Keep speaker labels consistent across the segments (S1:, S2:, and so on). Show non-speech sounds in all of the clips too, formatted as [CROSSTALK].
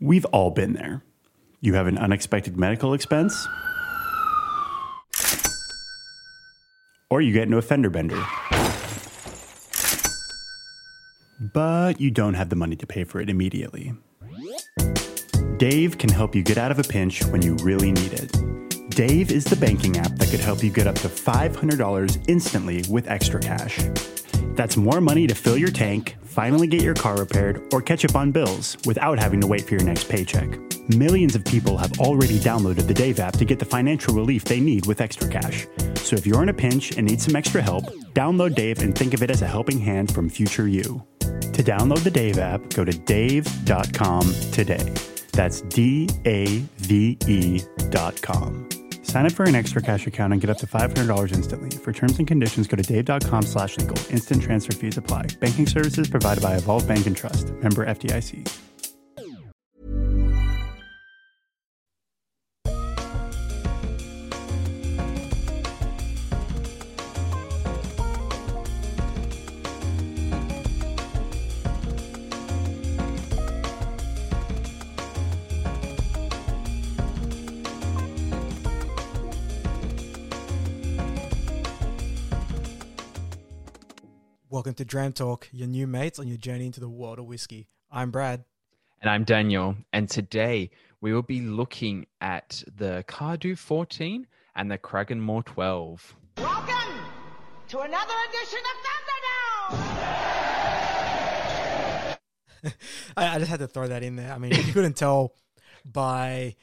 S1: We've all been there. You have an unexpected medical expense, or you get into a fender bender. But you don't have the money to pay for it immediately. Dave can help you get out of a pinch when you really need it. Dave is the banking app that could help you get up to $500 instantly with extra cash. That's more money to fill your tank, finally get your car repaired, or catch up on bills without having to wait for your next paycheck. Millions of people have already downloaded the Dave app to get the financial relief they need with extra cash. So if you're in a pinch and need some extra help, download Dave and think of it as a helping hand from future you. To download the Dave app, go to dave.com today. That's D A V E dot com. Sign up for an extra cash account and get up to $500 instantly. For terms and conditions, go to dave.com slash legal. Instant transfer fees apply. Banking services provided by Evolve Bank and Trust. Member FDIC.
S2: Welcome to Dram Talk, your new mates on your journey into the world of whiskey. I'm Brad.
S3: And I'm Daniel. And today we will be looking at the Cardhu 14 and the Cragganmore 12.
S4: Welcome to another edition of Thunderdome! [LAUGHS]
S2: I, I just had to throw that in there. I mean, if you couldn't tell by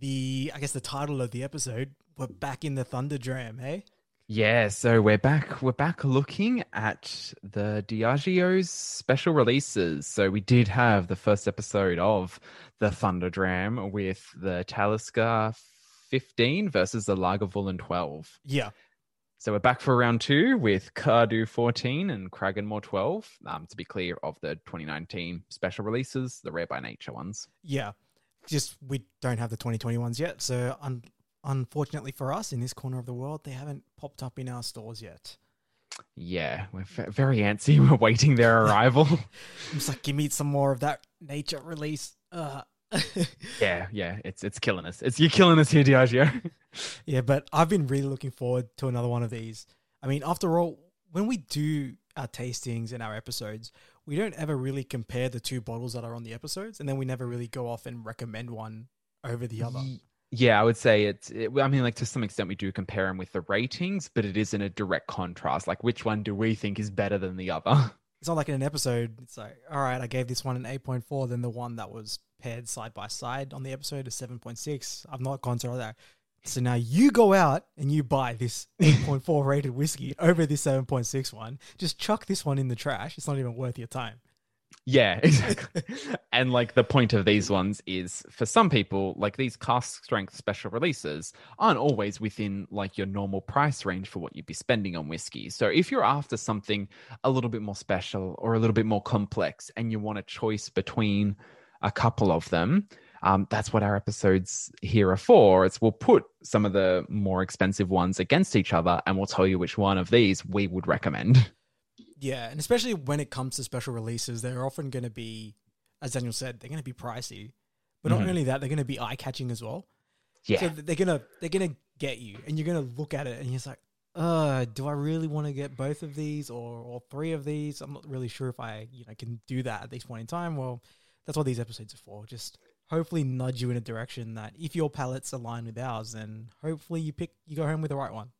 S2: the, I guess, the title of the episode, we're back in the Thunder Dram, hey?
S3: Yeah, so we're back. We're back looking at the Diageo's special releases. So we did have the first episode of the Thunder Dram with the Talisker 15 versus the Lagavulin 12.
S2: Yeah.
S3: So we're back for round two with Cardhu 14 and Cragganmore 12. Um, to be clear, of the 2019 special releases, the rare by nature ones.
S2: Yeah. Just we don't have the 2021s yet. So un- unfortunately for us in this corner of the world, they haven't popped up in our stores yet.
S3: Yeah, we're ve- very antsy. [LAUGHS] We're waiting their [LAUGHS] arrival.
S2: I'm just like, give me some more of that nature release. Uh. [LAUGHS]
S3: yeah, yeah, it's it's killing us. It's you're killing us here, Diageo.
S2: yeah, but I've been really looking forward to another one of these. I mean, after all, when we do our tastings and our episodes, we don't ever really compare the two bottles that are on the episodes, and then we never really go off and recommend one over the other.
S3: Yeah, I would say it's. It, I mean, like to some extent, we do compare them with the ratings, but it isn't a direct contrast. Like, which one do we think is better than the other? [LAUGHS]
S2: It's not like in an episode. It's like, all right, I gave this one an eight point four, then the one that was paired side by side on the episode is seven point six. I've not gone through that. So now you go out and you buy this [LAUGHS] 8.4 rated whiskey over this 7.6 one. Just chuck this one in the trash. It's not even worth your time.
S3: Yeah, [LAUGHS] exactly. and like the point of these ones is for some people, like these cask strength special releases aren't always within like your normal price range for what you'd be spending on whiskey. So if you're after something a little bit more special or a little bit more complex and you want a choice between a couple of them, um, that's what our episodes here are for. It's we'll put some of the more expensive ones against each other and we'll tell you which one of these we would recommend. [LAUGHS]
S2: Yeah, and especially when it comes to special releases, they're often going to be, as Daniel said, they're going to be pricey. But not
S3: Mhm.
S2: only that, they're going to be eye catching as well.
S3: Yeah.
S2: So they're gonna they're gonna get you, and you're gonna look at it, and you're just like, uh, do I really want to get both of these or or three of these? I'm not really sure if I you know can do that at this point in time. Well, that's what these episodes are for. Just hopefully nudge you in a direction that if your palates align with ours, then hopefully you pick you go home with the right one.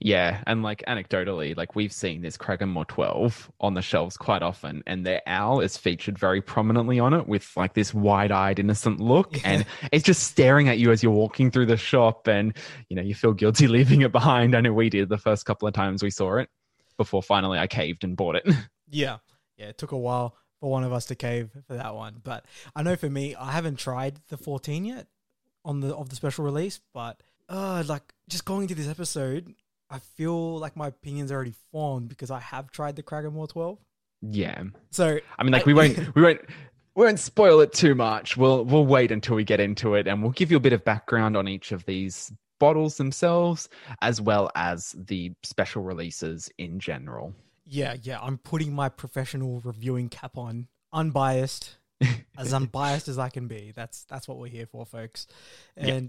S3: Yeah, and like anecdotally, like we've seen this Cragganmore 12 on the shelves quite often, and their owl is featured very prominently on it with like this wide eyed, innocent look. And it's just staring at you as you're walking through the shop, and you know, you feel guilty [LAUGHS] leaving it behind. I know we did the first couple of times we saw it before finally I caved and bought it. [LAUGHS]
S2: Yeah, yeah. It took a while for one of us to cave for that one, but I know for me, I haven't tried the 14 yet on the of the special release. But uh, like just going into this episode, I feel like my opinion's already formed because I have tried the Cragganmore 12.
S3: yeah.
S2: So
S3: I mean, like we won't, we won't, we won't spoil it too much. We'll we'll wait until we get into it, and we'll give you a bit of background on each of these bottles themselves, as well as the special releases in general.
S2: yeah, yeah, I'm putting my professional reviewing cap on, unbiased, [LAUGHS] as unbiased as I can be. That's that's what we're here for, folks.
S3: Yeah.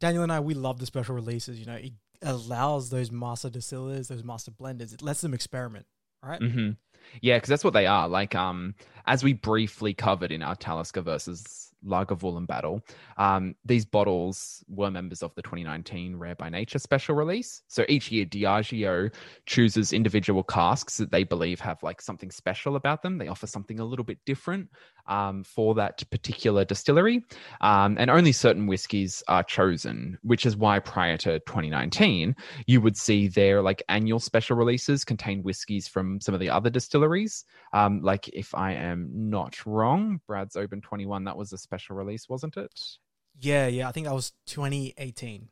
S2: Daniel and I, we love the special releases. You know, it allows those master distillers, those master blenders, it lets them experiment, right?
S3: hmm Yeah, because that's what they are. Like, um, as we briefly covered in our Talisker versus Lagavulin battle, um, these bottles were members of the 2019 Rare by Nature special release. So each year, Diageo chooses individual casks that they believe have like something special about them. They offer something a little bit different um, for that particular distillery, um, and only certain whiskies are chosen. Which is why prior to 2019, you would see their like annual special releases contain whiskies from some of the other distilleries. Um, like if I am not wrong, Brad's Open 21, that was a special release, wasn't it?
S2: Yeah, yeah. I think that was 2018.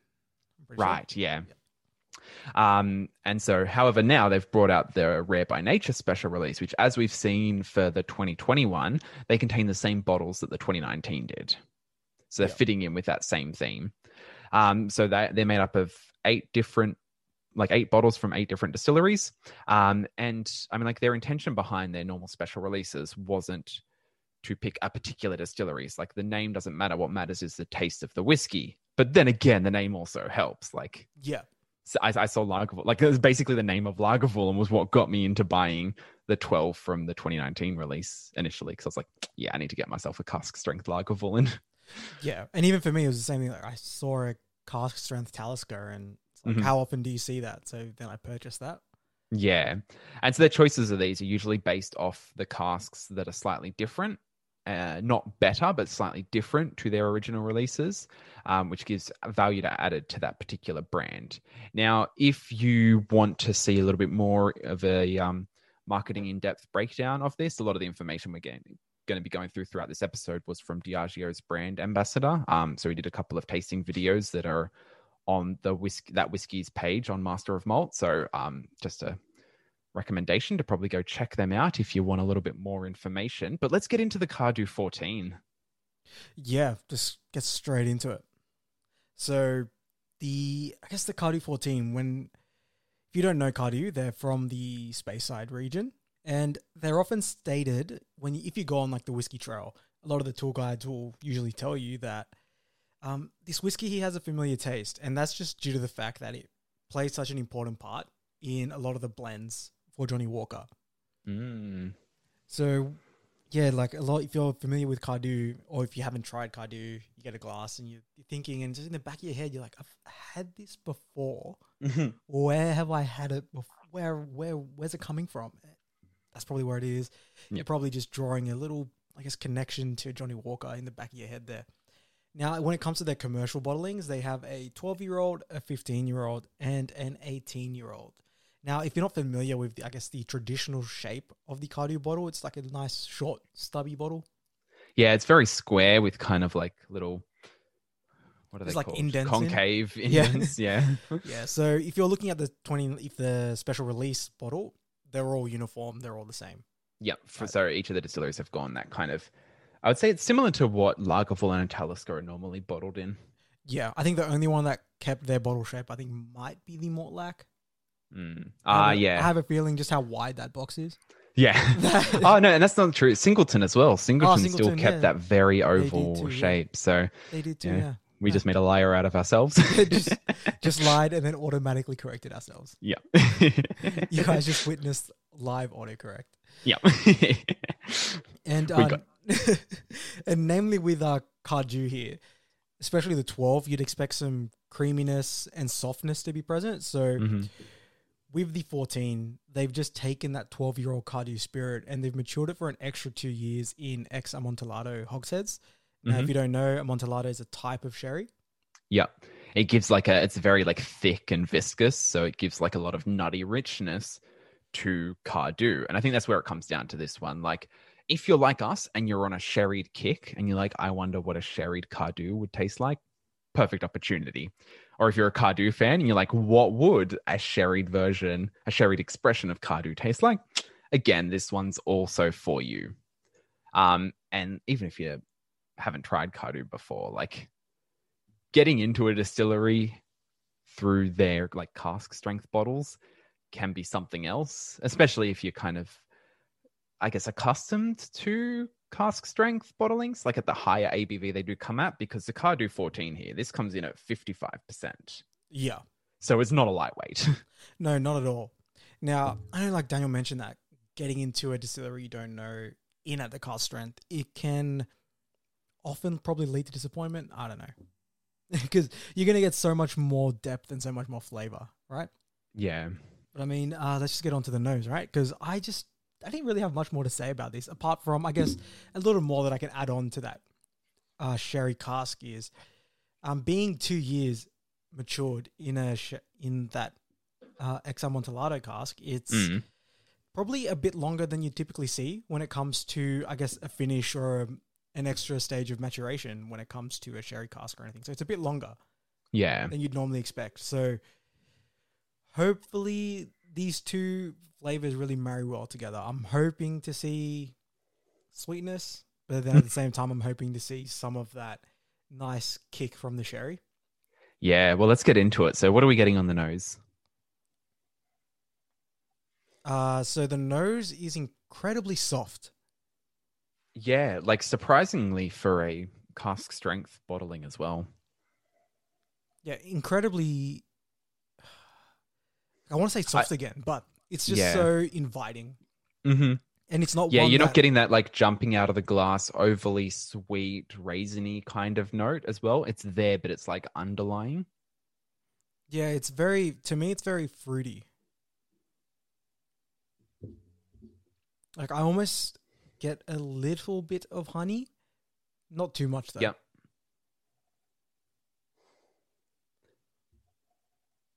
S2: I'm sure.
S3: Right, yeah. Um, and so, however, now they've brought out the Rare by Nature special release, which, as we've seen for the 2021, they contain the same bottles that the 2019 did. So they're
S2: Yeah.
S3: fitting in with that same theme. Um, so they, they're made up of eight different, like eight bottles from eight different distilleries. Um, and I mean, like their intention behind their normal special releases wasn't to pick a particular distilleries. Like the name doesn't matter. What matters is the taste of the whiskey. But then again, the name also helps. Like
S2: Yeah.
S3: so I, I saw Lagavulin, like it was basically the name of Lagavulin was what got me into buying the 12 from the 2019 release initially because I was like, yeah, I need to get myself a cask strength Lagavulin. [LAUGHS]
S2: Yeah. And even for me, it was the same thing. Like I saw a cask strength Talisker and like,
S3: Mhm.
S2: how often do you see that? So then I purchased that.
S3: yeah, and so their choices of these are usually based off the casks that are slightly different. Uh, not better, but slightly different to their original releases, um, which gives value to added to that particular brand. Now, if you want to see a little bit more of a um, marketing in-depth breakdown of this, a lot of the information we're getting going to be going through throughout this episode was from Diageo's brand ambassador. Um, so he did a couple of tasting videos that are on the whisk that whiskey's page on Master of Malt. So um, just a recommendation to probably go check them out if you want a little bit more information. But let's get into the Cardhu 14.
S2: Yeah, just get straight into it. So the I guess the Cardhu 14, when if you don't know Cardhu, they're from the Speyside region. And they're often stated when if you go on like the whiskey trail, a lot of the tour guides will usually tell you that um, this whiskey here has a familiar taste, and that's just due to the fact that it plays such an important part in a lot of the blends for Johnnie Walker.
S3: Mm.
S2: So, yeah, like a lot. If you're familiar with Cardhu, or if you haven't tried Cardhu, you get a glass and you're thinking, and just in the back of your head, you're like, I've had this before. Where have I had it? Before? Where, where, where's it coming from? That's probably where it is. You're probably just drawing a little, I guess, connection to Johnnie Walker in the back of your head there. Now, when it comes to their commercial bottlings, they have a 12 year old, a 15 year old, and an 18 year old. Now, if you're not familiar with, the, I guess, the traditional shape of the Cardhu bottle, it's like a nice, short, stubby bottle.
S3: Yeah, it's very square with kind of like little. What are
S2: There's
S3: they
S2: like
S3: called?
S2: indents in.
S3: Concave [LAUGHS]
S2: Yeah.
S3: indents. Yeah. [LAUGHS]
S2: Yeah. So if you're looking at the 20, if the special release bottle, they're all uniform. They're all the same.
S3: Yeah. For,
S2: Right.
S3: so each of the distilleries have gone that kind of. I would say it's similar to what Lagavulin and Talisker are normally bottled in.
S2: Yeah. I think the only one that kept their bottle shape, I think, might be the Mortlach.
S3: Mm.
S2: I
S3: Ah,
S2: have a-
S3: yeah.
S2: I have a feeling just how wide that box is.
S3: Yeah. [LAUGHS] [LAUGHS] oh no, and that's not true. Singleton as well. Singleton, still
S2: Oh, Singleton,
S3: kept
S2: yeah.
S3: that very oval
S2: too, yeah.
S3: shape. So
S2: They did too,
S3: Yeah.
S2: yeah.
S3: we
S2: Yeah.
S3: just made a liar out of ourselves. [LAUGHS]
S2: just, just lied and then automatically corrected ourselves.
S3: yeah.
S2: You guys just witnessed live autocorrect.
S3: yeah.
S2: And uh,
S3: got-
S2: and namely with uh, Cardhu here, especially the 12, you'd expect some creaminess and softness to be present. So
S3: Mhm.
S2: With the 14, they've just taken that 12 year old Cardhu spirit and they've matured it for an extra two years in ex Amontillado hogsheads. Now, if
S3: Mhm.
S2: you don't know, Amontillado is a type of sherry.
S3: Yeah. It gives like a it's very like thick and viscous, so it gives like a lot of nutty richness to Cardhu. And I think that's where it comes down to this one. Like if you're like us and you're on a sherried kick and you're like, I wonder what a sherried Cardhu would taste like, perfect opportunity. Or if you're a Cardhu fan and you're like, what would a sherried version, a sherried expression of Cardhu taste like? Again, this one's also for you. Um, and even if you haven't tried Cardhu before, like getting into a distillery through their like cask strength bottles can be something else, especially if you're kind of, I guess, accustomed to cask strength bottlings. Like at the higher ABV they do come at because the Cardhu 14 here, this comes in at 55%.
S2: Yeah.
S3: So it's not a lightweight. [LAUGHS]
S2: No, not at all. Now, I know, like Daniel mentioned that getting into a distillery you don't know in at the cask strength, it can often probably lead to disappointment. I don't know. [LAUGHS] Because you're going to get so much more depth and so much more flavor, right?
S3: yeah.
S2: But I mean, uh, let's just get onto the nose, right? Because I just, I didn't really have much more to say about this, apart from, I guess, a little more that I can add on to that uh, sherry cask is um, being two years matured in a sh- in that uh, ex Amontillado cask. It's
S3: Mm.
S2: probably a bit longer than you typically see when it comes to, I guess, a finish or a, an extra stage of maturation when it comes to a sherry cask or anything. So it's a bit longer
S3: Yeah.
S2: than you'd normally expect. So hopefully these two flavors really marry well together. I'm hoping to see sweetness, but then at the [LAUGHS] same time, I'm hoping to see some of that nice kick from the sherry.
S3: Yeah. Well, let's get into it. So, what are we getting on the nose?
S2: Uh, so the nose is incredibly soft.
S3: Yeah. Like surprisingly for a cask strength bottling as well.
S2: Yeah, incredibly. I want to say soft again, but it's just
S3: Yeah.
S2: so inviting,
S3: Mm-hmm.
S2: and it's not.
S3: Yeah, you're
S2: that-
S3: not getting that like jumping out of the glass, overly sweet, raisiny kind of note as well. It's there, but it's like underlying.
S2: Yeah, it's very. To me, it's very fruity. Like I almost get a little bit of honey, not too much though.
S3: Yep.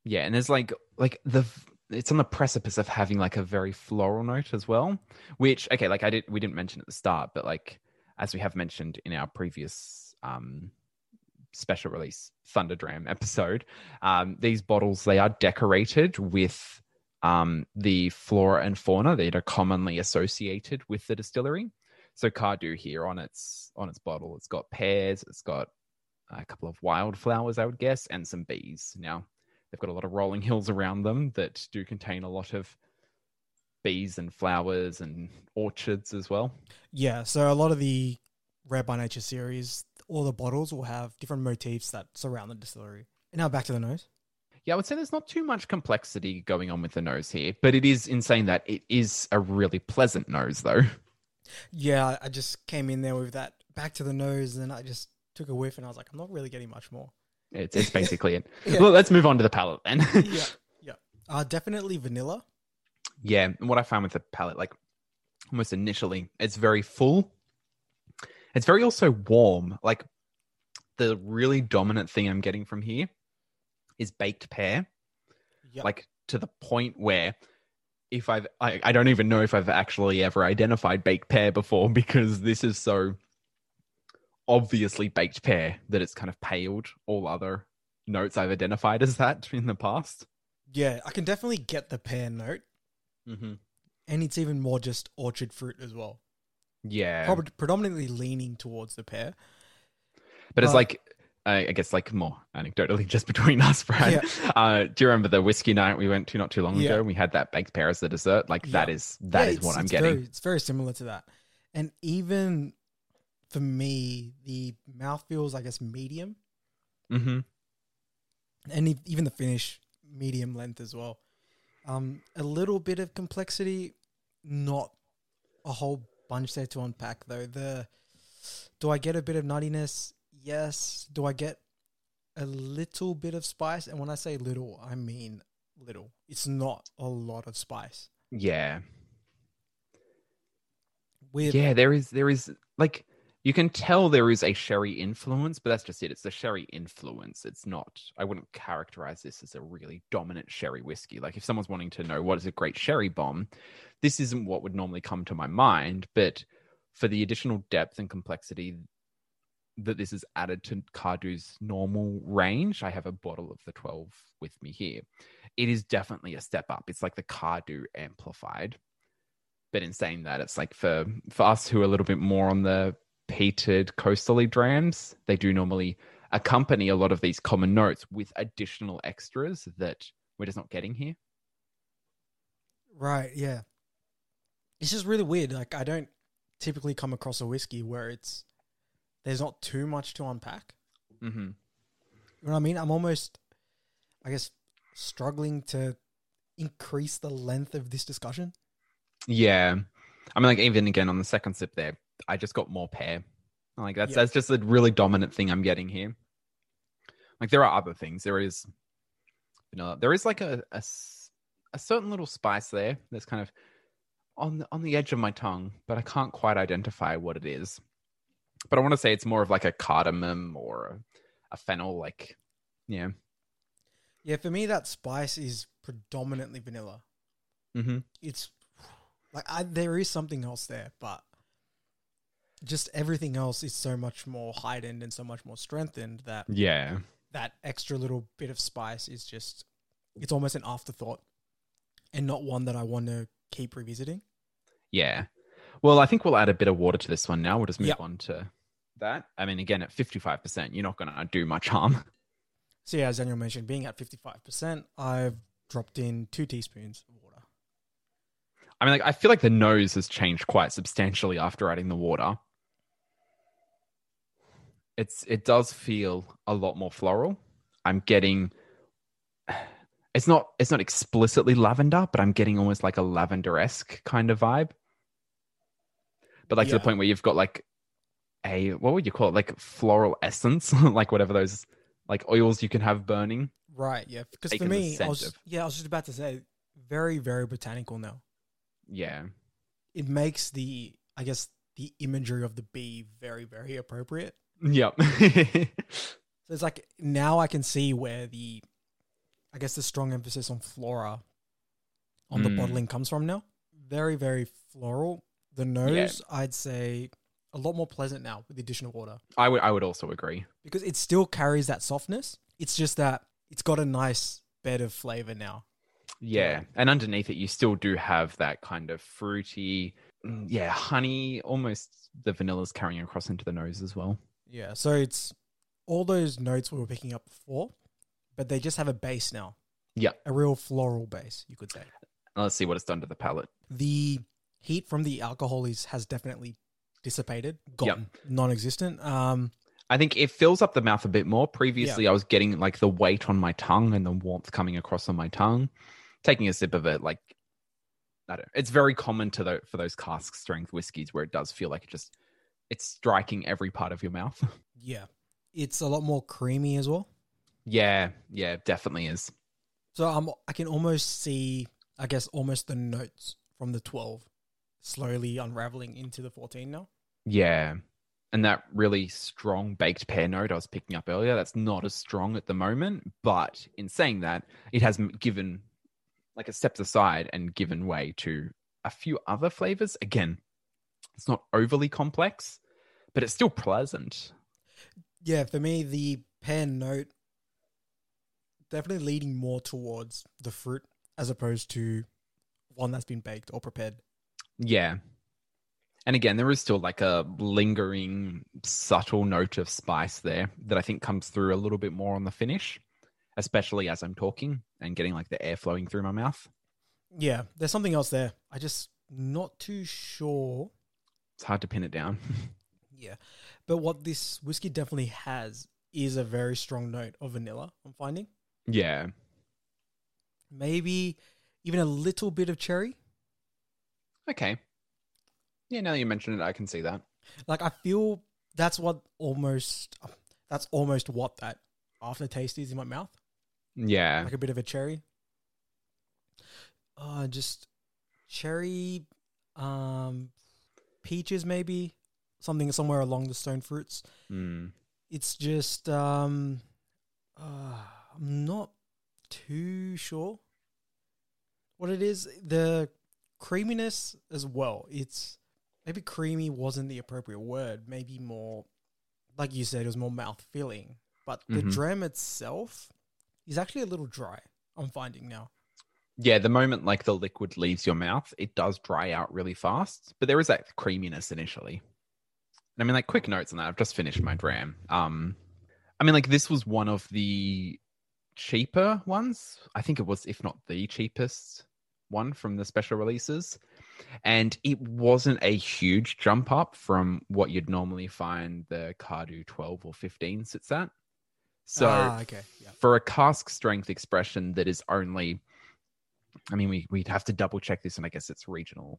S3: Yeah, and there's like like the it's on the precipice of having like a very floral note as well. Which okay, like I did we didn't mention at the start, but like as we have mentioned in our previous um special release Thunder Dram episode, um, these bottles they are decorated with um the flora and fauna that are commonly associated with the distillery. So Cardhu here on its on its bottle, it's got pears, it's got a couple of wildflowers, I would guess, and some bees. Now they've got a lot of rolling hills around them that do contain a lot of bees and flowers and orchards as well.
S2: Yeah. So a lot of the Rare by Nature series, all the bottles will have different motifs that surround the distillery. And now back to the nose.
S3: Yeah, I would say there's not too much complexity going on with the nose here, but it is insane that it is a really pleasant nose, though.
S2: Yeah, I just came in there with that back to the nose, and I just took a whiff, and I was like, I'm not really getting much more.
S3: It's, it's basically it. [LAUGHS]
S2: Yeah.
S3: Well, let's move on to the palate then.
S2: yeah, [LAUGHS] yeah. Uh, definitely vanilla.
S3: Yeah, and what I found with the palate, like almost initially, it's very full. It's very also warm. Like the really dominant thing I'm getting from here is baked pear.
S2: Yeah.
S3: Like to the point where if I've I, I don't even know if I've actually ever identified baked pear before [LAUGHS] because this is so obviously baked pear that it's kind of paled all other notes I've identified as that [LAUGHS] in the past.
S2: yeah, I can definitely get the pear note,
S3: Mm-hmm.
S2: and it's even more just orchard fruit as well.
S3: Yeah.
S2: Probably predominantly leaning towards the pear.
S3: But it's
S2: Uh,
S3: like, I I guess, like more anecdotally, [LAUGHS] just between us, Brad. Uh, do you remember the whiskey night we went to not too long
S2: Yeah.
S3: ago? We had that baked pear as the dessert. Like that
S2: Yeah.
S3: is that
S2: Yeah,
S3: is what I'm getting.
S2: Very, it's very similar to that, and even for me, the mouth feels, I guess, medium,
S3: hmm
S2: and even the finish medium length as well. Um, a little bit of complexity, not a whole bunch there to unpack though. The do I get a bit of nuttiness? Yes. Do I get a little bit of spice? And when I say little, I mean little. It's not a lot of spice.
S3: Yeah,
S2: With
S3: yeah. There is there is like you can tell there is a sherry influence, but that's just it. It's the sherry influence. It's not. I wouldn't characterize this as a really dominant sherry whiskey. Like if someone's wanting to know what is a great sherry bomb, this isn't what would normally come to my mind. But for the additional depth and complexity that this is added to Cardhu's normal range, I have a bottle of the 12 with me here. It is definitely a step up. It's like the Cardhu amplified. But in saying that, it's like for for us who are a little bit more on the peated coastally drams, they do normally accompany a lot of these common notes with additional extras that we're just not getting here.
S2: Right, yeah. It's just really weird. Like I don't typically come across a whiskey where it's there's not too much to unpack.
S3: Mm-hmm.
S2: You know what I mean? I'm almost, I guess, struggling to increase the length of this discussion.
S3: Yeah. I mean, like even again on the second sip there, I just got more pear. Like that's that's just a really dominant thing I'm getting here. Like there are other things. There is, you know, there is like a a certain little spice there that's kind of on the, on the edge of my tongue, but I can't quite identify what it is. But I want to say it's more of like a cardamom or a, a fennel, like yeah.
S2: Yeah, for me, that spice is predominantly vanilla.
S3: Mm-hmm.
S2: It's like I, there is something else there, but just everything else is so much more heightened and so much more strengthened that
S3: Yeah.
S2: that extra little bit of spice is just it's almost an afterthought and not one that I want to keep revisiting.
S3: Yeah. Well, I think we'll add a bit of water to this one now. We'll just move
S2: Yep.
S3: on to that. I mean, again, at 55%, you're not going to do much harm. [LAUGHS]
S2: So yeah, as Daniel mentioned, being at fifty five percent, I've dropped in two teaspoons of water.
S3: I mean, like, I feel like the nose has changed quite substantially after adding the water. It's it does feel a lot more floral. I'm getting it's not it's not explicitly lavender, but I'm getting almost like a lavender esque kind of vibe. But like to the point where you've got like a what would you call it? Like floral essence, [LAUGHS] like whatever those like oils you can have burning.
S2: Right, yeah. Because for me, I was yeah, I was just about to say very, very botanical now.
S3: Yeah.
S2: It makes the I guess the imagery of the bee very, very appropriate.
S3: Yep. [LAUGHS]
S2: So it's like now I can see where the, I guess the strong emphasis on flora, on the
S3: Mm.
S2: bottling comes from now. Very very floral. The nose, I'd say, a lot more pleasant now with the addition of water
S3: I would I would also agree.
S2: because it still carries that softness. It's just that it's got a nice bed of flavor now.
S3: Yeah. And underneath it you still do have that kind of fruity mm, yeah, honey, almost the vanilla's carrying across into the nose as well.
S2: Yeah, so it's all those notes we were picking up before, but they just have a base now.
S3: Yeah.
S2: a real floral base, you could say.
S3: Let's see what it's done to the palate.
S2: the heat from the alcohol is has definitely dissipated, gone, non-existent. Um,
S3: I think it fills up the mouth a bit more. Previously, I was getting like the weight on my tongue and the warmth coming across on my tongue. Taking a sip of it, like I don't. It's very common to the, for those cask strength whiskeys where it does feel like it just it's striking every part of your mouth. [LAUGHS]
S2: yeah, it's a lot more creamy as well.
S3: yeah, yeah, definitely is.
S2: So um, I can almost see, I guess, almost the notes from the twelve slowly unraveling into the fourteen now.
S3: Yeah. And that really strong baked pear note I was picking up earlier, that's not as strong at the moment. But in saying that, it has given, like, a stepped aside and given way to a few other flavors. Again, it's not overly complex, but it's still pleasant.
S2: Yeah, for me, the pear note definitely leading more towards the fruit as opposed to one that's been baked or prepared.
S3: Yeah. And again, there is still like a lingering, subtle note of spice there that I think comes through a little bit more on the finish, especially as I'm talking and getting like the air flowing through my mouth.
S2: Yeah, there's something else there. I just not too sure.
S3: It's hard to pin it down. [LAUGHS]
S2: Yeah, but what this whiskey definitely has is a very strong note of vanilla. I'm finding
S3: yeah.
S2: maybe even a little bit of cherry.
S3: Okay. Yeah, now that you mention it, I can see that.
S2: Like I feel that's what almost that's almost what that aftertaste is in my mouth.
S3: Yeah.
S2: like a bit of a cherry. Uh just cherry, um, peaches maybe something somewhere along the stone fruits.
S3: Mm.
S2: It's just um, uh, I'm not too sure what it is. The creaminess as well. It's maybe creamy wasn't the appropriate word. Maybe more, like you said, it was more mouth filling. But the
S3: Mhm.
S2: dram itself is actually a little dry. I'm finding now.
S3: Yeah, the moment like the liquid leaves your mouth, it does dry out really fast, but there is that creaminess initially. And I mean, like quick notes on that. I've just finished my dram. Um, I mean, like this was one of the cheaper ones. I think it was, if not the cheapest one from the special releases. And it wasn't a huge jump up from what you'd normally find the Cardhu 12 or 15 sits at. So
S2: ah, okay. Yeah.
S3: for a cask strength expression that is only I mean we we'd have to double check this and I guess it's regionally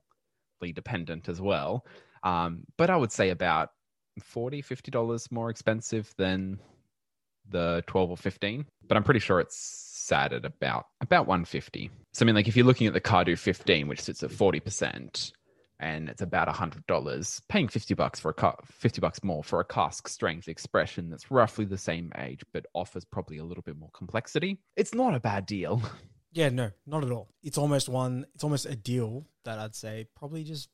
S3: dependent as well. Um, but I would say about 40 50 dollars more expensive than the 12 or 15 but i'm pretty sure it's sat at about about 150 so i mean like if you're looking at the Cardhu 15 which sits at 40% and it's about $100 paying 50 bucks for a car 50 bucks more for a cask strength expression that's roughly the same age but offers probably a little bit more complexity it's not a bad deal [LAUGHS]
S2: Yeah, no, not at all. It's almost one. It's almost a deal that I'd say probably just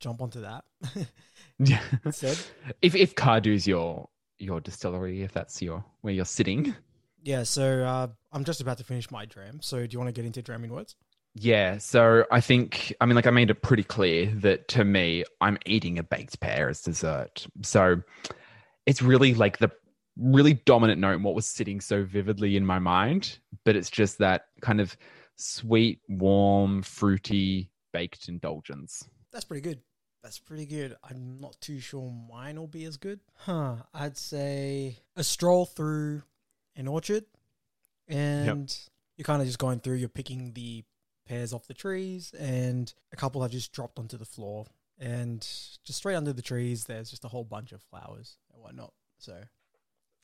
S2: jump onto that [LAUGHS]
S3: yeah
S2: instead.
S3: if if Cardhu's your your distillery if that's your where you're sitting
S2: Yeah, so uh, I'm just about to finish my dram. So do you want to get into dramming words?
S3: Yeah, so I think I mean like I made it pretty clear that to me I'm eating a baked pear as dessert. So it's really like the really dominant note and what was sitting so vividly in my mind, but it's just that kind of sweet, warm, fruity baked indulgence.
S2: That's pretty good. That's pretty good. I'm not too sure mine will be as good. Huh. I'd say a stroll through an orchard and you're kind of just going through, you're picking the pears off the trees and a couple have just dropped onto the floor and just straight under the trees there's just a whole bunch of flowers and whatnot. So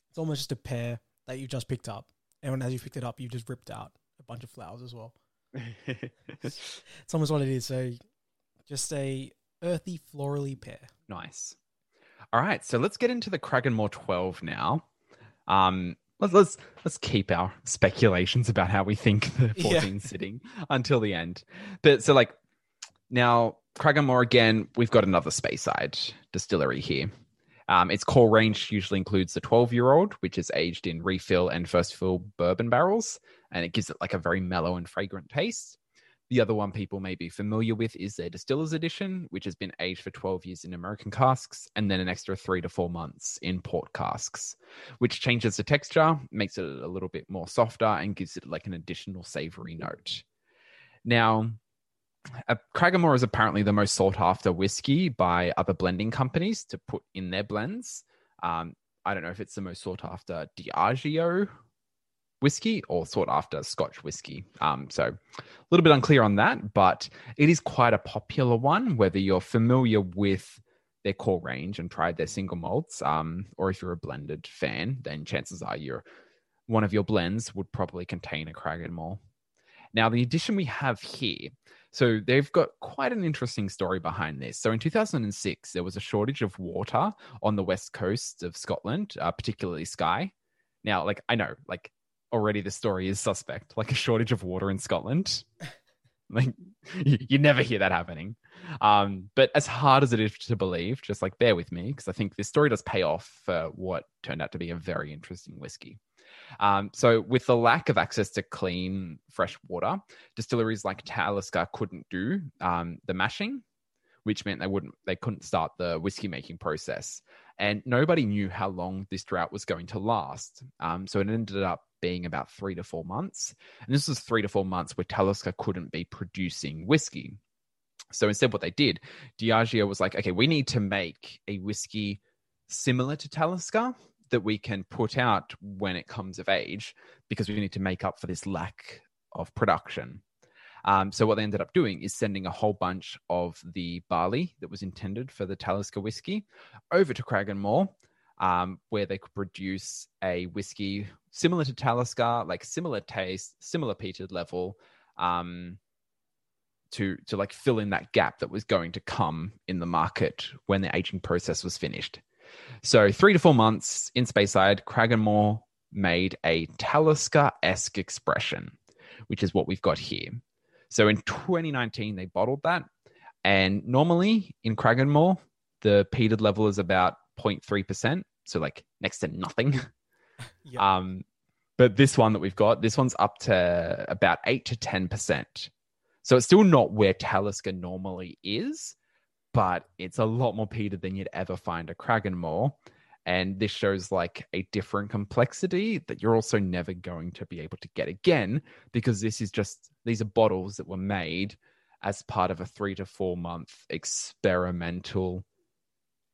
S2: it's almost just a pear that you just picked up. And when as you picked it up, you just ripped out a bunch of flowers as well. [LAUGHS] It's almost what it is. So just a earthy, florally pear.
S3: Nice. All right, so let's get into the Cragganmore 12 now. Um, let's let's let's keep our speculations about how we think the [LAUGHS]
S2: Yeah.
S3: 14 sitting until the end. But so like now Cragganmore again, we've got another Speyside distillery here. Um, its core range usually includes the 12 year old, which is aged in refill and first fill bourbon barrels, and it gives it like a very mellow and fragrant taste. The other one people may be familiar with is their Distiller's Edition, which has been aged for 12 years in American casks and then an extra three to four months in port casks, which changes the texture, makes it a little bit more softer, and gives it like an additional savory note. Now, uh, Cragganmore is apparently the most sought after whiskey by other blending companies to put in their blends. Um, I don't know if it's the most sought after Diageo whiskey or sought after Scotch whiskey. Um, so a little bit unclear on that, but it is quite a popular one, whether you're familiar with their core range and tried their single malts, um, or if you're a blended fan, then chances are your one of your blends would probably contain a Cragganmore. Now, the addition we have here, so they've got quite an interesting story behind this. So in 2006, there was a shortage of water on the west coast of Scotland, uh, particularly Skye. Now, like I know, like already the story is suspect, like a shortage of water in Scotland. [LAUGHS] like you, you never hear that happening. Um, but as hard as it is to believe, just like bear with me because I think this story does pay off for what turned out to be a very interesting whiskey. Um, so, with the lack of access to clean, fresh water, distilleries like Talisker couldn't do um, the mashing, which meant they wouldn't, they couldn't start the whiskey making process, and nobody knew how long this drought was going to last. Um, so, it ended up being about three to four months, and this was three to four months where Talisker couldn't be producing whiskey. So instead, what they did, Diageo was like, okay, we need to make a whiskey similar to Talisker that we can put out when it comes of age because we need to make up for this lack of production. Um, so what they ended up doing is sending a whole bunch of the barley that was intended for the Talisker whiskey over to Cragganmore, um, where they could produce a whiskey similar to Talisker, like similar taste, similar peated level, um, to to like fill in that gap that was going to come in the market when the aging process was finished. So three to four months in Speyside, Cragganmore made a Talisker-esque expression, which is what we've got here. So in 2019, they bottled that. And normally in Cragganmore, the peated level is about 0.3%. So like next to nothing. [LAUGHS]
S2: Yep.
S3: Um, but this one that we've got, this one's up to about 8 to 10%. So it's still not where Talisker normally is, but it's a lot more peated than you'd ever find a Cragganmore. And this shows like a different complexity that you're also never going to be able to get again because this is just, these are bottles that were made as part of a three to four month experimental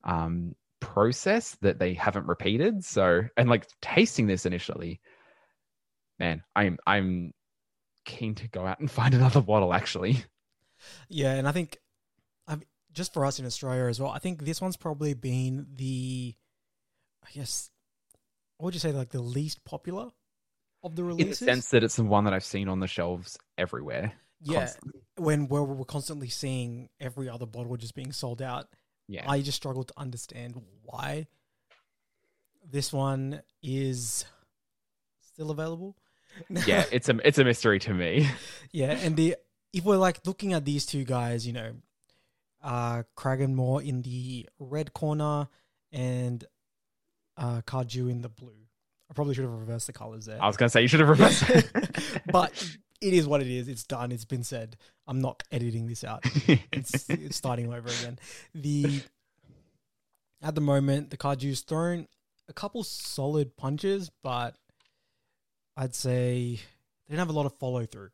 S3: um, process that they haven't repeated. So, and like tasting this initially, man, I'm I'm keen to go out and [LAUGHS] find another bottle. Actually,
S2: Yeah, and I think I just for us in Australia as well, I think this one's probably been the I guess what would you say like the least popular of the releases?
S3: in the sense that it's the one that I've seen on the shelves everywhere.
S2: yeah,
S3: constantly.
S2: when where we're constantly seeing every other bottle just being sold out,
S3: Yeah,
S2: I just struggle to understand why this one is still available. [LAUGHS]
S3: yeah, it's a it's a mystery to me.
S2: Yeah, and the if we're like looking at these two guys, you know, uh Cragganmore in the red corner and uh Cardhu in the blue. I probably should have reversed the colors there.
S3: I was gonna say you should have reversed [LAUGHS] it.
S2: but [LAUGHS] it is what it is. It's done. It's been said. I'm not editing this out. [LAUGHS] It's, it's starting over again. The at the moment the Cardhu's thrown a couple solid punches, but I'd say they don't have a lot of follow through.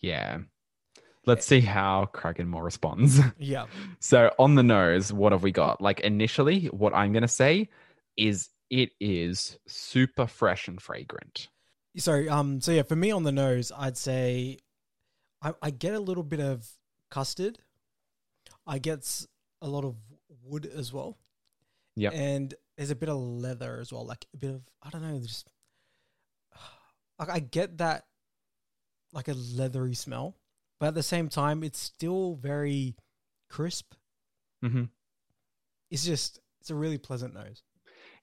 S3: yeah. Let's see how Cragganmore responds. [LAUGHS]
S2: Yeah.
S3: So on the nose, what have we got? Like initially, what I'm gonna say is it is super fresh and fragrant.
S2: Sorry. Um. So yeah, for me on the nose, I'd say I, I get a little bit of custard. I get a lot of wood as well.
S3: Yeah.
S2: And there's a bit of leather as well, like a bit of I don't know, just [SIGHS] like I get that like a leathery smell, but at the same time, it's still very crisp.
S3: Mm-hmm.
S2: It's just it's a really pleasant nose.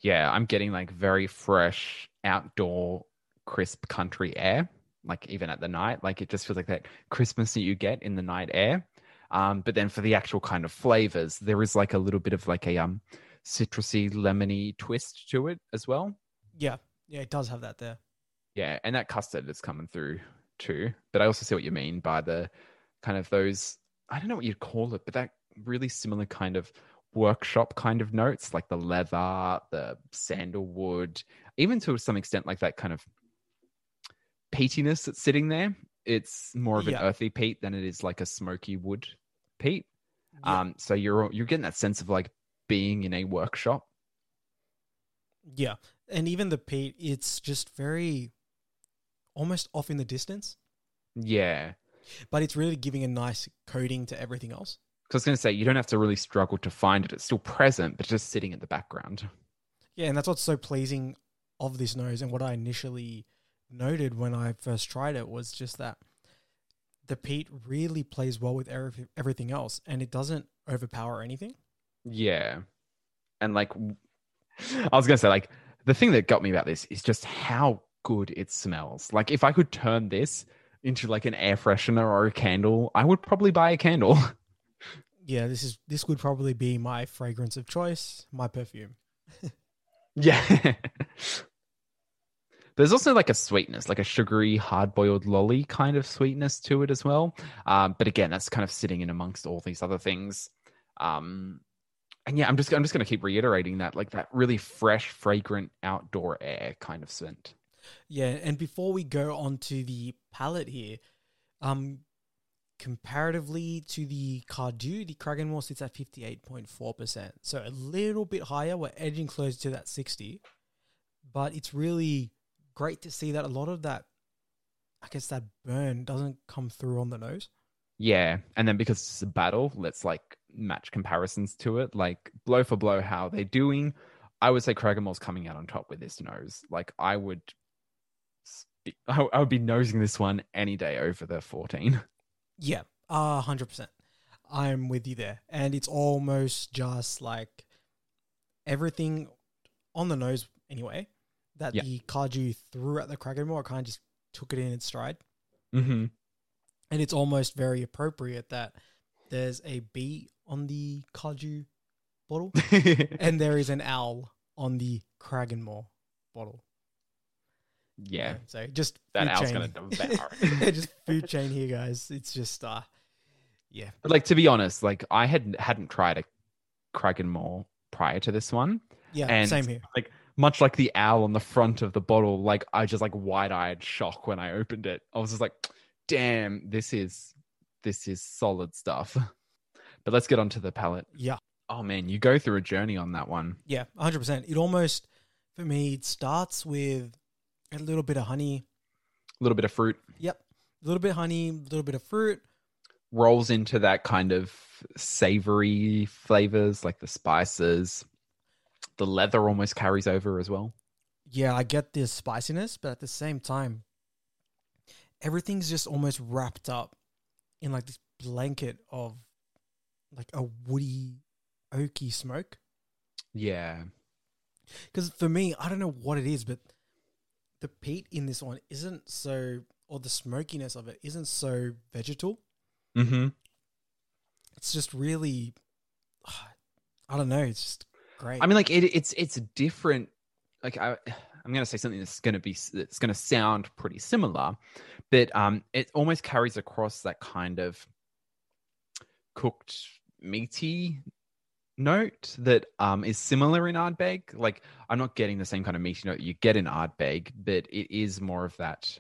S3: Yeah, I'm getting like very fresh outdoor crisp country air. Like even at the night, like it just feels like that Christmas that you get in the night air. Um, but then for the actual kind of flavors, there is like a little bit of like a um citrusy, lemony twist to it as well.
S2: Yeah, yeah, it does have that there.
S3: Yeah, and that custard is coming through too. But I also see what you mean by the kind of those I don't know what you'd call it, but that really similar kind of workshop kind of notes, like the leather, the sandalwood, even to some extent like that kind of peatiness that's sitting there. It's more of an
S2: Yeah.
S3: earthy peat than it is like a smoky wood peat.
S2: Yeah.
S3: Um, so you're you're getting that sense of like being in a workshop.
S2: Yeah, and even the peat, it's just very almost off in the distance,
S3: Yeah.
S2: but it's really giving a nice coating to everything else.
S3: Because I was going to say, you don't have to really struggle to find it. It's still present, but just sitting in the background.
S2: Yeah, and that's what's so pleasing of this nose, and what I initially noted when I first tried it was just that the peat really plays well with every- everything else, and it doesn't overpower anything.
S3: Yeah. And like, I was going to say, like, the thing that got me about this is just how good it smells. Like, if I could turn this into like an air freshener or a candle, I would probably buy a candle. [LAUGHS]
S2: Yeah, this is this would probably be my fragrance of choice, my perfume. [LAUGHS]
S3: yeah. [LAUGHS] There's also like a sweetness, like a sugary, hard boiled lolly kind of sweetness to it as well. Um, but again, that's kind of sitting in amongst all these other things. Um, and yeah, I'm just I'm just going to keep reiterating that, like that really fresh, fragrant outdoor air kind of scent.
S2: Yeah, and before we go on to the palate here, um, comparatively to the Cardhu, the Cragganmore sits at fifty eight point four percent, so a little bit higher. We're edging close to that sixty, but it's really great to see that a lot of that, I guess, that burn doesn't come through on the nose.
S3: Yeah, and then because it's a battle, let's like match comparisons to it, like blow for blow, how they're doing. I would say Cragganmore's coming out on top with this nose. Like I would, spe- I I would be nosing this one any day over the 14.
S2: Yeah, a hundred percent. I'm with you there, and it's almost just like everything on the nose anyway. That
S3: Yeah.
S2: the Cardhu threw at the Cragganmore, kind of just took it in its stride,
S3: Mm-hmm.
S2: and it's almost very appropriate that there's a bee on the Cardhu bottle, [LAUGHS] and there is an owl on the Cragganmore bottle.
S3: yeah,
S2: so just
S3: that owl's
S2: chain.
S3: gonna devour. [LAUGHS]
S2: Yeah, just food chain here, guys. It's just uh, yeah,
S3: But like to be honest, like I had hadn't tried a Cragganmore prior to this one,
S2: yeah,
S3: And-
S2: same here.
S3: like much like the owl on the front of the bottle. Like I just like wide eyed shock when I opened it. I was just like, damn, this is this is solid stuff. [LAUGHS] But let's get onto the palate.
S2: Yeah.
S3: Oh man, you go through a journey on that one.
S2: Yeah, 100%. It almost, for me, it starts with a little bit of honey.
S3: A little bit of fruit
S2: Yep. A little bit of honey, a little bit of fruit.
S3: rolls into that kind of savory flavors, like the spices. The leather almost carries over as well.
S2: Yeah, I get the spiciness, but at the same time, everything's just almost wrapped up in like this blanket of like a woody, oaky smoke.
S3: Yeah.
S2: Because for me, I don't know what it is, but the peat in this one isn't so, or the smokiness of it isn't so vegetal.
S3: Mm-hmm.
S2: It's just really, [SIGHS] I don't know. It's just great.
S3: I mean, like it, it's it's different. Like I, I'm gonna say something that's gonna be that's gonna sound pretty similar, but um, it almost carries across that kind of cooked meaty note that um is similar in Ardbeg. Like I'm not getting the same kind of meaty note you get in Ardbeg, but it is more of that.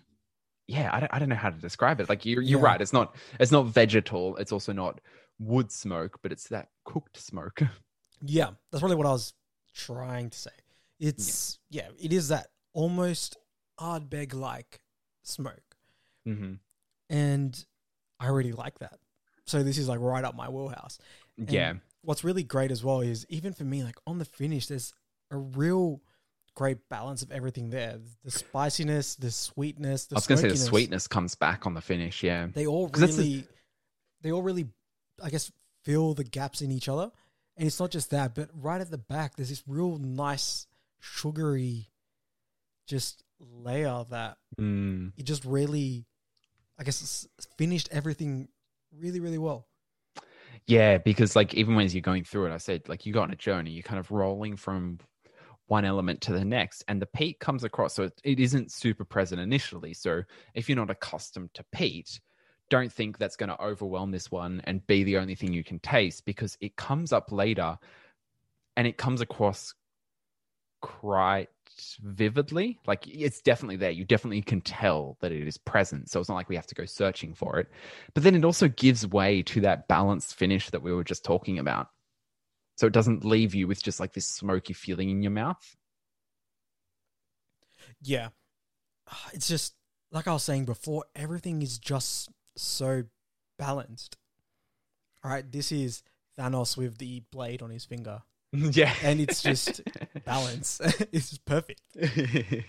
S3: Yeah, I don't, I don't know how to describe it. Like you're you're
S2: Yeah.
S3: right. It's not it's not vegetal. It's also not wood smoke, but it's that cooked smoke. [LAUGHS]
S2: Yeah, that's probably what I was trying to say. It's yeah, it is that almost Ardbeg like smoke,
S3: hmm
S2: and I really like that. So this is like right up my wheelhouse. And
S3: Yeah.
S2: What's really great as well is even for me, like on the finish, there's a real great balance of everything there. The spiciness, the sweetness, the
S3: I was going to say the sweetness comes back on the finish. Yeah.
S2: They all
S3: the-
S2: really, they all really, I guess, fill the gaps in each other. And it's not just that, but right at the back, there's this real nice, sugary, just layer that
S3: Mm.
S2: it just really, I guess, finished everything really, really well.
S3: Yeah, because like even when you're going through it, I said like you go on a journey, you're kind of rolling from one element to the next, and the peat comes across. So it, it isn't super present initially. So if you're not accustomed to peat, don't think that's going to overwhelm this one and be the only thing you can taste because it comes up later, and it comes across quite vividly. Like it's definitely there. You definitely can tell that it is present. So it's not like we have to go searching for it. But then it also gives way to that balanced finish that we were just talking about. So it doesn't leave you with just like this smoky feeling in your mouth.
S2: Yeah. It's just, like I was saying before, everything is just so balanced. All right, this is Thanos with the blade on his finger. [LAUGHS]
S3: yeah.
S2: And it's just [LAUGHS] balance. [LAUGHS] it's just perfect. It's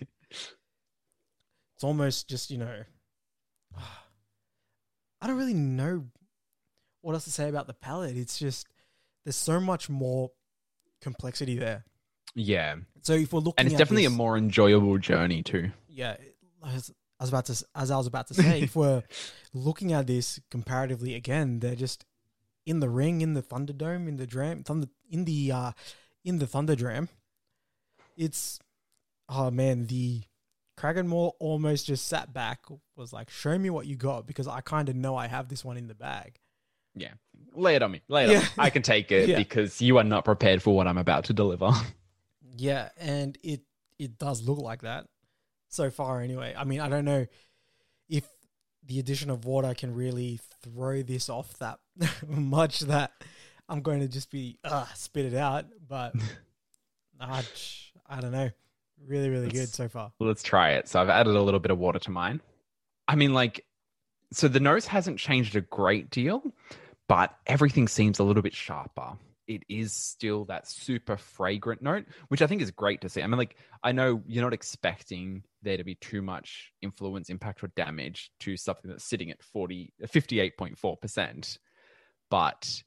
S2: almost just, you know, [SIGHS] I don't really know what else to say about the palate. It's just, there's so much more complexity there.
S3: yeah.
S2: So if we're looking
S3: And it's definitely
S2: this-
S3: a more enjoyable journey too.
S2: yeah, I was about to as I was about to say, if [LAUGHS] we're looking at this comparatively again, they're just in the ring, in the Thunderdome, in the Dram, Thunder, in the uh, in the Thunderdram. It's oh man, the Cragganmore almost just sat back, was like, "Show me what you got," because I kind of know I have this one in the bag.
S3: Yeah. Lay it on me. Lay it on me. I can take it [LAUGHS]
S2: Yeah.
S3: because you are not prepared for what I'm about to deliver.
S2: Yeah, and it it does look like that so far. Anyway, I mean, I don't know if the addition of water can really throw this off that [LAUGHS] much that I'm going to just be uh, spit it out. But [LAUGHS] I, I don't know. Really, really good
S3: Let's-
S2: so far.
S3: Let's try it. So I've added a little bit of water to mine. I mean, like, so the nose hasn't changed a great deal, but everything seems a little bit sharper. It is still that super fragrant note, which I think is great to see. I mean, like, I know you're not expecting there to be too much influence, impact, or damage to something that's sitting at 40, 58.4%, but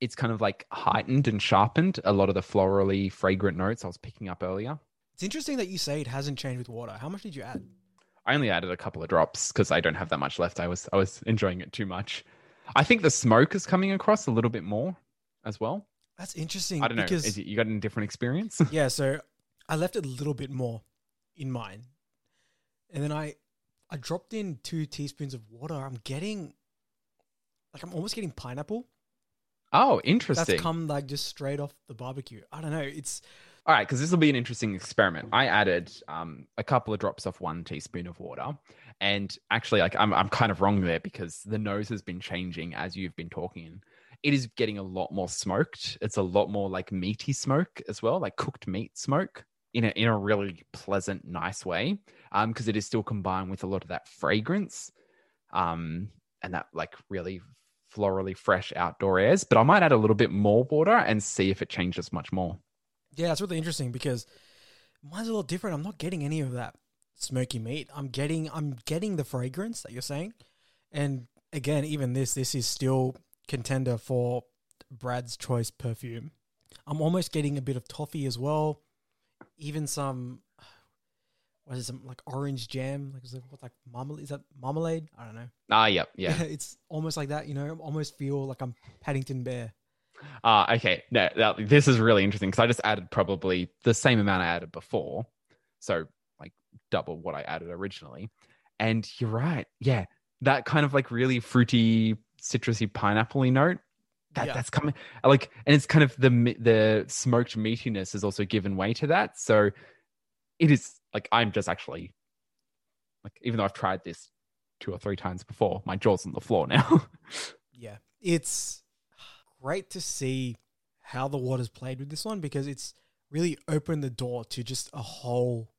S3: it's kind of like heightened and sharpened a lot of the florally fragrant notes I was picking up earlier.
S2: It's interesting that you say it hasn't changed with water. How much did you add?
S3: I only added a couple of drops because I don't have that much left. I was I was enjoying it too much. I think the smoke is coming across a little bit more as well.
S2: That's interesting.
S3: I don't know.
S2: because
S3: Is it, you got a different experience?
S2: yeah, so I left it a little bit more in mine. And then I I dropped in two teaspoons of water. I'm getting like I'm almost getting pineapple.
S3: oh, interesting.
S2: That's come like just straight off the barbecue. I don't know. It's
S3: All right, because this will be an interesting experiment. I added um, a couple of drops of one teaspoon of water, And actually, like I'm I'm kind of wrong there because the nose has been changing as you've been talking. It is getting a lot more smoked. It's a lot more like meaty smoke as well, like cooked meat smoke in a in a really pleasant, nice way. Um, because it is still combined with a lot of that fragrance, um, and that like really florally fresh outdoor airs. But I might add a little bit more water and see if it changes much more.
S2: Yeah, it's really interesting because mine's a little different. I'm not getting any of that smoky meat. I'm getting I'm getting the fragrance that you're saying. And again, even this this is still contender for Brad's choice perfume. I'm almost getting a bit of toffee as well. Even some what is it like orange jam? Like is it what like marmalade? Is that marmalade? I don't know.
S3: Ah, yep, [LAUGHS] yeah.
S2: it's almost like that. You know, almost feel like I'm Paddington Bear.
S3: Ah, okay. No, that, this is really interesting because I just added probably the same amount I added before, so like double what I added originally. And you're right. Yeah, that kind of like really fruity, citrusy, pineappley note. That,
S2: Yeah.
S3: That's coming like, and it's kind of the the smoked meatiness has also given way to that. So it is like I'm just actually like, even though I've tried this two or three times before, my jaw's on the floor now. [LAUGHS]
S2: Yeah, it's great to see how the water's played with this one because it's really opened the door to just a whole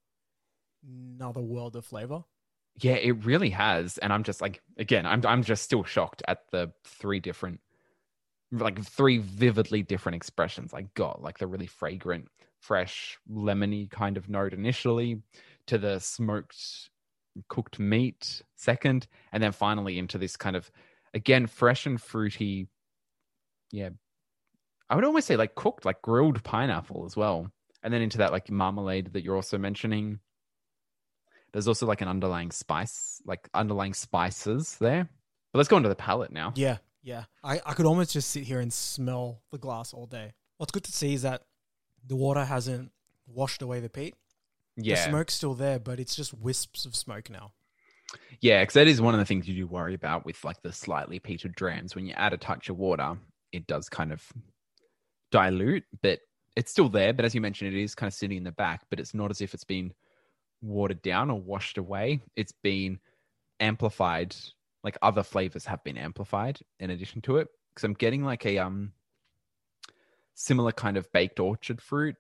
S2: another world of flavor.
S3: Yeah, it really has, and I'm just like, again, I'm I'm just still shocked at the three different, like three vividly different expressions I got, like the really fragrant, fresh, lemony kind of note initially, to the smoked, cooked meat second, and then finally into this kind of, again, fresh and fruity, yeah, I would almost say like cooked, like grilled pineapple as well, and then into that like marmalade that you're also mentioning there's also like an underlying spice, like underlying spices there. But let's go into the palate now.
S2: Yeah, yeah. I, I could almost just sit here and smell the glass all day. What's good to see is that the water hasn't washed away the peat. The
S3: Yeah,
S2: smoke's still there, but it's just wisps of smoke now.
S3: yeah, because that is one of the things you do worry about with like the slightly peated drams. When you add a touch of water, it does kind of dilute, but it's still there. But as you mentioned, it is kind of sitting in the back, but it's not as if it's been watered down or washed away. It's been amplified. Like other flavors have been amplified in addition to it. Because I'm getting like a um similar kind of baked orchard fruit.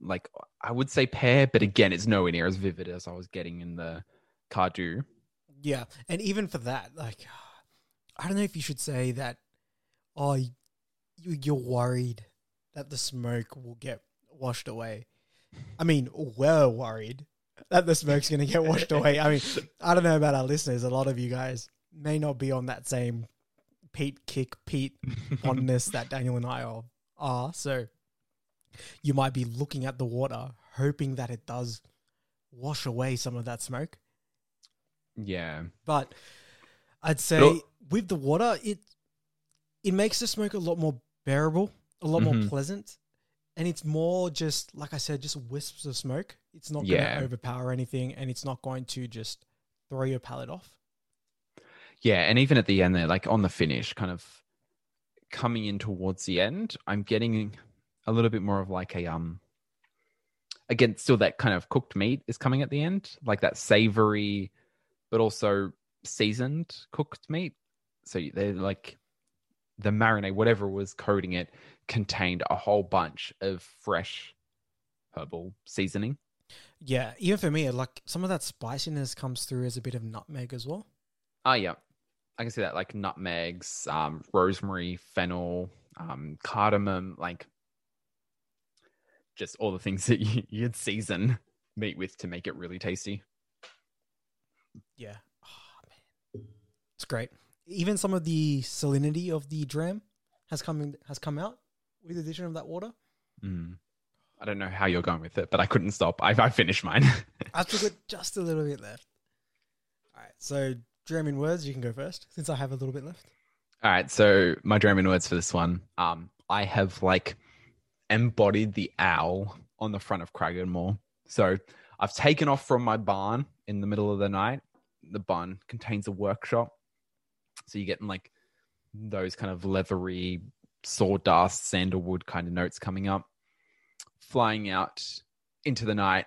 S3: Like I would say pear, but again, it's nowhere near as vivid as I was getting in the Cardhu.
S2: Yeah, and even for that, like, I don't know if you should say that. Oh, you, you're worried that the smoke will get washed away. I mean, we're worried that the smoke's going to get washed away. I mean, I don't know about our listeners. A lot of you guys may not be on that same Pete kick, Pete fondness that Daniel and I are, are. So you might be looking at the water, hoping that it does wash away some of that smoke.
S3: Yeah.
S2: But I'd say with the water, it it makes the smoke a lot more bearable, a lot more
S3: Mhm.
S2: pleasant, and it's more just like I said, just wisps of smoke. It's not
S3: Yeah.
S2: going to overpower anything, and it's not going to just throw your palate off.
S3: Yeah, and even at the end there, like on the finish, kind of coming in towards the end, I'm getting a little bit more of like a um again, still that kind of cooked meat is coming at the end, like that savory, but also seasoned cooked meat. So they're like the marinade, whatever was coating it, contained a whole bunch of fresh herbal seasoning.
S2: Yeah, even for me, like some of that spiciness comes through as a bit of nutmeg as well.
S3: Oh yeah, I can see that like nutmegs, um, rosemary, fennel, um, cardamom, like just all the things that [LAUGHS] you, you'd season meat with to make it really tasty.
S2: Yeah, oh, man, it's great. Even some of the salinity of the dram has come in, has come out with the addition of that water.
S3: Mm. I don't know how you're going with it, but I couldn't stop. I, I finished mine. [LAUGHS]
S2: I've got just a little bit left. All right, so dram in words, you can go first since I have a little bit left.
S3: All right, so my dram in words for this one, um, I have like embodied the owl on the front of Cragganmore. So I've taken off from my barn in the middle of the night. The barn contains a workshop, so you're getting like those kind of leathery sawdust, sandalwood kind of notes coming up. Flying out into the night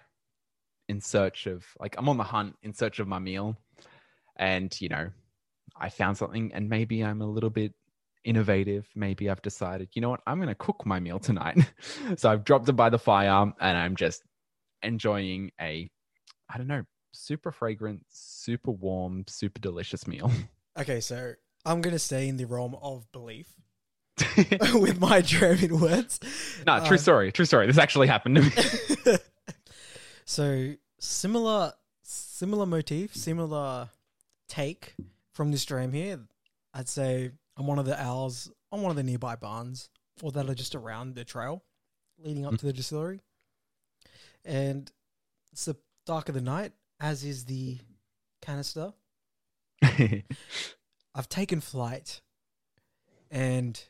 S3: in search of like I'm on the hunt in search of my meal. and you know, I found something, and maybe I'm a little bit innovative. Maybe I've decided, you know what, I'm going to cook my meal tonight. [LAUGHS] so I've dropped it by the fire, and I'm just enjoying a, I don't know, super fragrant, super warm, super delicious meal. [LAUGHS]
S2: Okay, so I'm gonna stay in the realm of belief [LAUGHS] [LAUGHS] with my German words.
S3: no, true
S2: Um,
S3: story. True story. This actually happened to me. [LAUGHS]
S2: so similar, similar motif, similar take from this dream here. I'd say I'm one of the owls on one of the nearby barns, or that are just around the trail leading up to the distillery. And it's the dark of the night, as is the canister. [LAUGHS] I've taken flight and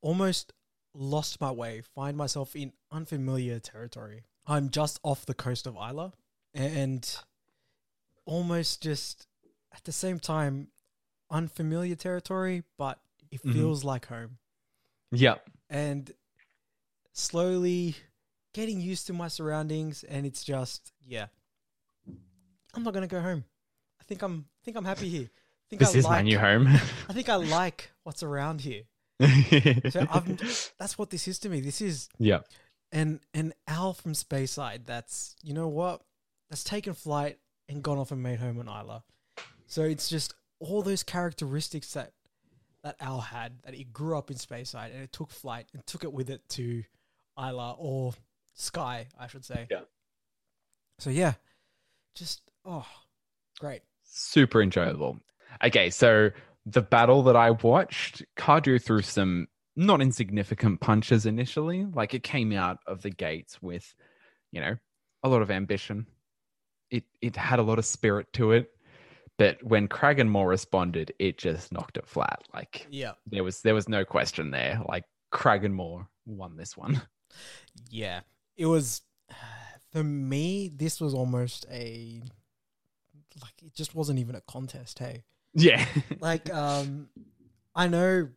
S2: almost lost my way, find myself in unfamiliar territory. I'm just off the coast of Islay and almost just at the same time unfamiliar territory, but it
S3: Mhm.
S2: feels like home.
S3: yep.
S2: And slowly getting used to my surroundings and it's just yeah. I'm not gonna go home. I think I'm I think I'm happy here. I think
S3: This
S2: I
S3: is
S2: like,
S3: my new home.
S2: I think I like what's around here. [LAUGHS] So I've, that's what this is to me. This is
S3: yeah.
S2: And an owl from Speyside. That's you know what? That's taken flight and gone off and made home on Islay. So it's just all those characteristics that that owl had. That it grew up in Speyside and it took flight and took it with it to Islay or Skye, I should say.
S3: Yeah.
S2: So yeah, just oh, great.
S3: Super enjoyable. Okay, so the battle that I watched, Cardhu threw some not insignificant punches initially. Like it came out of the gates with, you know, a lot of ambition. It it had a lot of spirit to it. But when Cragganmore responded, it just knocked it flat. Like
S2: Yeah,
S3: there was there was no question there. Like Cragganmore won this one. [LAUGHS]
S2: yeah. It was [SIGHS] for me. This was almost a like it just wasn't even a contest. Hey.
S3: Yeah. [LAUGHS]
S2: like um i know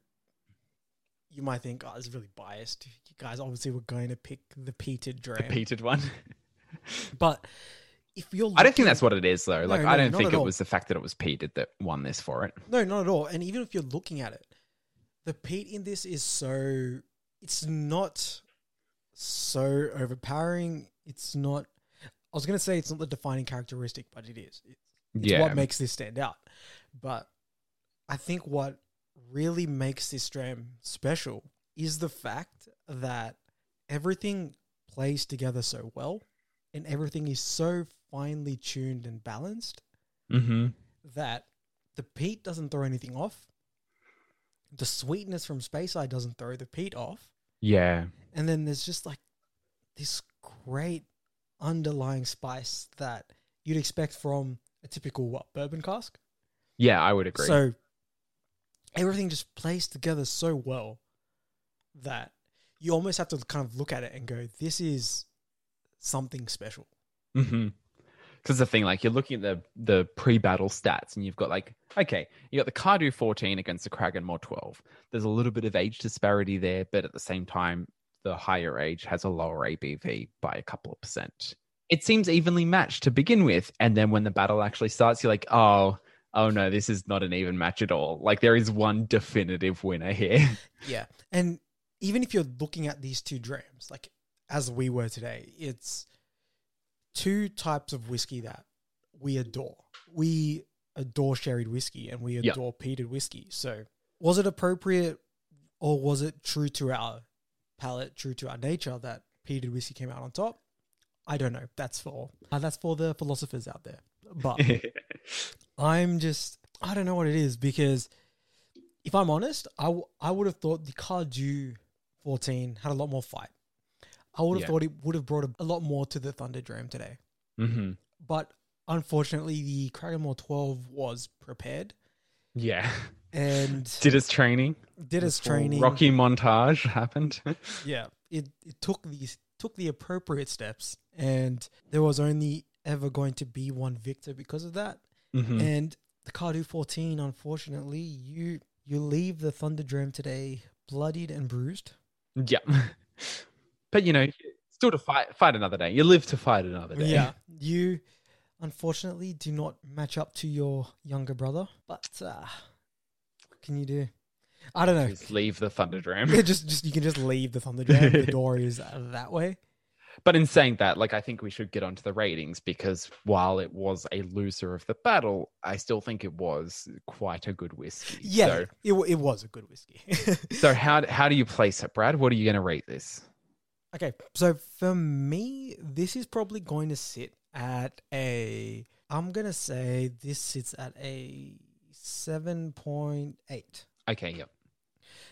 S2: you might think oh is really biased you guys obviously were going to pick the peated
S3: the peated one. [LAUGHS]
S2: but if you're
S3: I don't think that's what it is though. Like
S2: No,
S3: I don't think it
S2: all.
S3: was the fact that it was peated that won this for it.
S2: no not at all and even if you're looking at it the peat in this is so it's not so overpowering it's not i was going to say it's not the defining characteristic but it is it's It's
S3: yeah.
S2: what makes this stand out. But I think what really makes this stream special is the fact that everything plays together so well and everything is so finely tuned and balanced
S3: mm-hmm.
S2: that the peat doesn't throw anything off. The sweetness from Speyside doesn't throw the peat off.
S3: Yeah.
S2: And then there's just like this great underlying spice that you'd expect from a typical what bourbon cask.
S3: Yeah, I would agree.
S2: So everything just plays together so well that you almost have to kind of look at it and go, "This is something special."
S3: mm-hmm. Because the thing, like you're looking at the the pre-battle stats, and you've got like, okay, you got the Cardhu 14 against the Cragganmore 12. There's a little bit of age disparity there, but at the same time, the higher age has a lower ABV by a couple of percent. It seems evenly matched to begin with, and then when the battle actually starts, you're like, oh, oh no, this is not an even match at all. Like there is one definitive winner here. [LAUGHS]
S2: Yeah, and even if you're looking at these two drams, like as we were today, it's two types of whiskey that we adore. We adore sherried whiskey and we adore peated whiskey. So, was it appropriate or was it true to our palate, true to our nature that peated whiskey came out on top? I don't know. That's for uh, that's for the philosophers out there. But [LAUGHS] I'm just I don't know what it is because if I'm honest, I, w- I would have thought the Cardhu 14 had a lot more fight. I would have
S3: Yeah.
S2: thought it would have brought a, a lot more to the Thunder Dram today.
S3: hmm
S2: But unfortunately, the Cragganmore 12 was prepared
S3: Yeah.
S2: and [LAUGHS]
S3: Did its training.
S2: did its training.
S3: Rocky montage happened. [LAUGHS]
S2: Yeah, it, it took these took the appropriate steps, and there was only ever going to be one victor because of that.
S3: Mhm.
S2: And the Cardhu 14, unfortunately, you you leave the Thunder Dram today bloodied and bruised.
S3: Yeah. [LAUGHS] But you know, still to fight fight another day. You live to fight another day.
S2: Yeah, [LAUGHS] you unfortunately do not match up to your younger brother. But uh, what can you do? I don't know.
S3: Just leave the Thunder Dram.
S2: Yeah, [LAUGHS] just just you can just leave the Thunder Jam. the door is that way. [LAUGHS]
S3: But in saying that, like I think we should get onto the ratings because while it was a loser of the battle, I still think it was quite a good whiskey.
S2: Yeah,
S3: So,
S2: it, it was a good whiskey. [LAUGHS]
S3: so how how do you place it, Brad? What are you going to rate this?
S2: okay, so for me, this is probably going to sit at a. I'm gonna say this sits at a seven point eight.
S3: Okay, yep.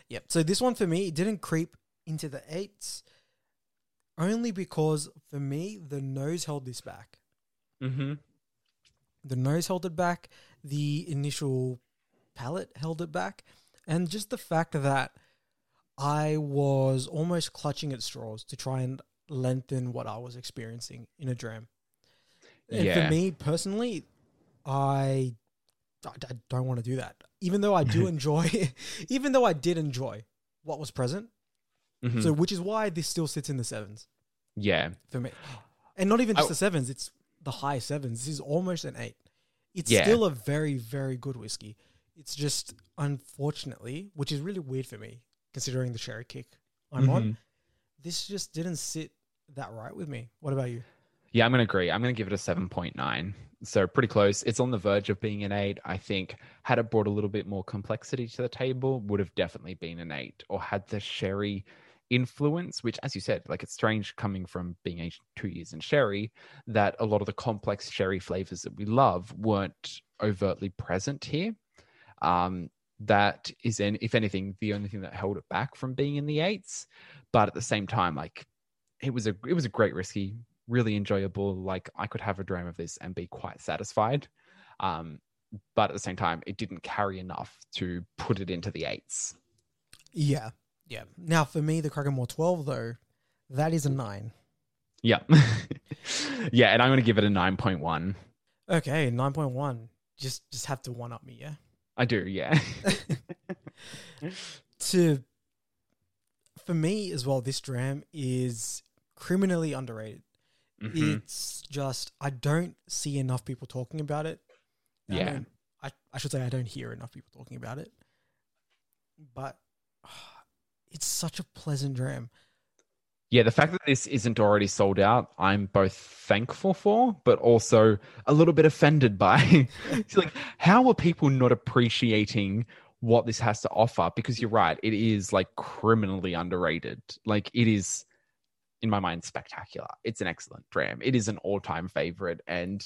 S2: Yep. So this one for me, it didn't creep into the eights, only because for me the nose held this back.
S3: Mm-hmm.
S2: The nose held it back. The initial palate held it back, and just the fact that I was almost clutching at straws to try and lengthen what I was experiencing in a dram. And
S3: Yeah.
S2: for me personally, I, I, I don't want to do that. Even though I do [LAUGHS] enjoy, [LAUGHS] even though I did enjoy what was present,
S3: Mhm.
S2: so which is why this still sits in the sevens
S3: yeah,
S2: for me. And not even just
S3: I-
S2: the sevens, it's the high sevens. This is almost an eight. It's
S3: Yeah.
S2: still a very, very good whiskey. It's just unfortunately, which is really weird for me, considering the sherry kick I'm on,
S3: Mhm.
S2: this just didn't sit that right with me. What about you?
S3: Yeah, I'm going to agree. I'm going to give it a 7.9. So pretty close. It's on the verge of being an 8. I think had it brought a little bit more complexity to the table, would have definitely been an 8 or had the sherry influence, which as you said, like it's strange coming from being aged 2 years in sherry that a lot of the complex sherry flavors that we love weren't overtly present here. Um that is in if anything the only thing that held it back from being in the 8s, but at the same time like it was a it was a great risky really enjoyable. Like I could have a dram of this and be quite satisfied. Um, but at the same time, it didn't carry enough to put it into the eights.
S2: Yeah. Yeah. Now for me, the Cragganmore 12 though, that is a nine.
S3: Yeah. [LAUGHS] yeah, and I'm gonna give it a nine point one.
S2: Okay, nine point one. Just just have to one up me, yeah.
S3: I do, yeah. [LAUGHS]
S2: to for me as well, this dram is criminally underrated.
S3: Mhm.
S2: It's just I don't see enough people talking about it. I
S3: Yeah.
S2: I, I should say I don't hear enough people talking about it. But [SIGHS] it's such a pleasant dream.
S3: Yeah, the fact that this isn't already sold out, I'm both thankful for, but also a little bit offended by. [LAUGHS] it's like, how are people not appreciating what this has to offer? Because you're right, it is like criminally underrated. Like, it is, in my mind, spectacular. It's an excellent dram. It is an all time favorite. And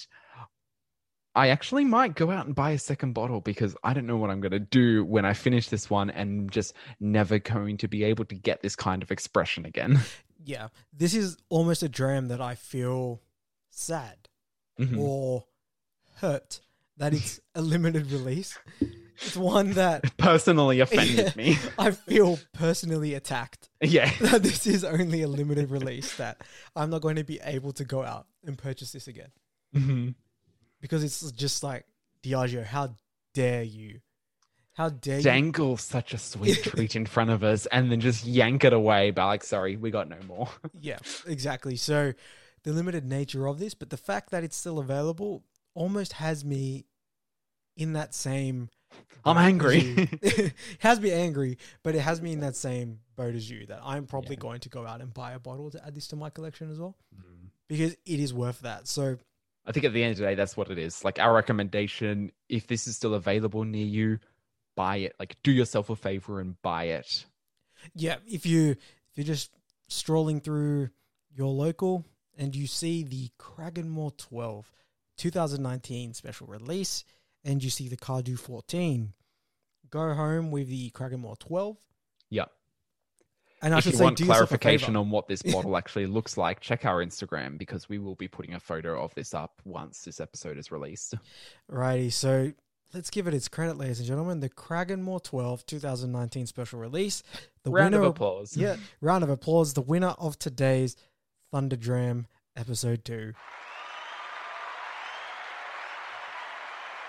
S3: I actually might go out and buy a second bottle because I don't know what I'm going to do when I finish this one and just never going to be able to get this kind of expression again. [LAUGHS]
S2: Yeah. This is almost a dram that I feel sad
S3: Mhm.
S2: or hurt that it's a limited release. It's one that [LAUGHS]
S3: Personally offended me. [LAUGHS]
S2: I feel personally attacked.
S3: Yeah. [LAUGHS]
S2: that this is only a limited release that I'm not going to be able to go out and purchase this again
S3: Mhm.
S2: because it's just like Diageo. How dare you? How dare you?
S3: Dangle such a sweet treat in front of us and then just yank it away by like, sorry, we got no more.
S2: Yeah, exactly. So the limited nature of this, but the fact that it's still available almost has me in that same.
S3: I'm angry.
S2: it [LAUGHS] [LAUGHS] has me angry, but it has me in that same boat as you. That I'm probably
S3: Yeah.
S2: going to go out and buy a bottle to add this to my collection as well mm-hmm. because it is worth that. So
S3: I think at the end of the day, that's what it is. Like our recommendation, if this is still available near you, buy it. Like do yourself a favor and buy it.
S2: yeah, if you if you're just strolling through your local and you see the Cragganmore 12 2019 special release and you see the Cardhu 14, go home with the Cragganmore 12.
S3: Yeah.
S2: And I
S3: if
S2: should
S3: you
S2: say,
S3: want clarification on what this [LAUGHS] bottle actually looks like, check our Instagram because we will be putting a photo of this up once this episode is released.
S2: Righty, so let's give it its credit, ladies and gentlemen. The Cragganmore 12 2019 special release. The
S3: Round of applause.
S2: Yeah, round of applause. The winner of today's Thunderdram episode 2.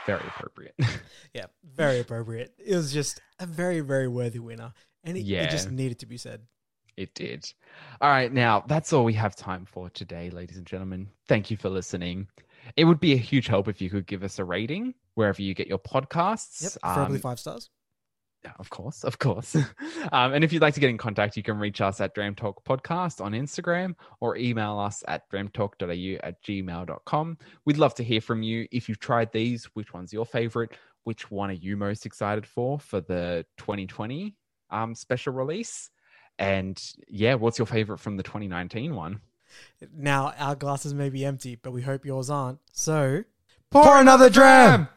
S3: Very appropriate. [LAUGHS]
S2: Yeah, very appropriate. It was just a very, very worthy winner. And it, it just needed to be said.
S3: It did. All right, now that's all we have time for today, ladies and gentlemen. Thank you for listening. It would be a huge help if you could give us a rating wherever you get your podcasts.
S2: Yep, preferably
S3: Um,
S2: five stars.
S3: Yeah, of course, of course. [LAUGHS] um, and if you'd like to get in contact, you can reach us at Dram Talk Podcast on Instagram or email us at dramtalk.au at gmail.com. We'd love to hear from you. If you've tried these, which one's your favorite? Which one are you most excited for for the 2020 um, special release? And yeah, what's your favorite from the 2019 one?
S2: Now our glasses may be empty, but we hope yours aren't. So pour, another dram.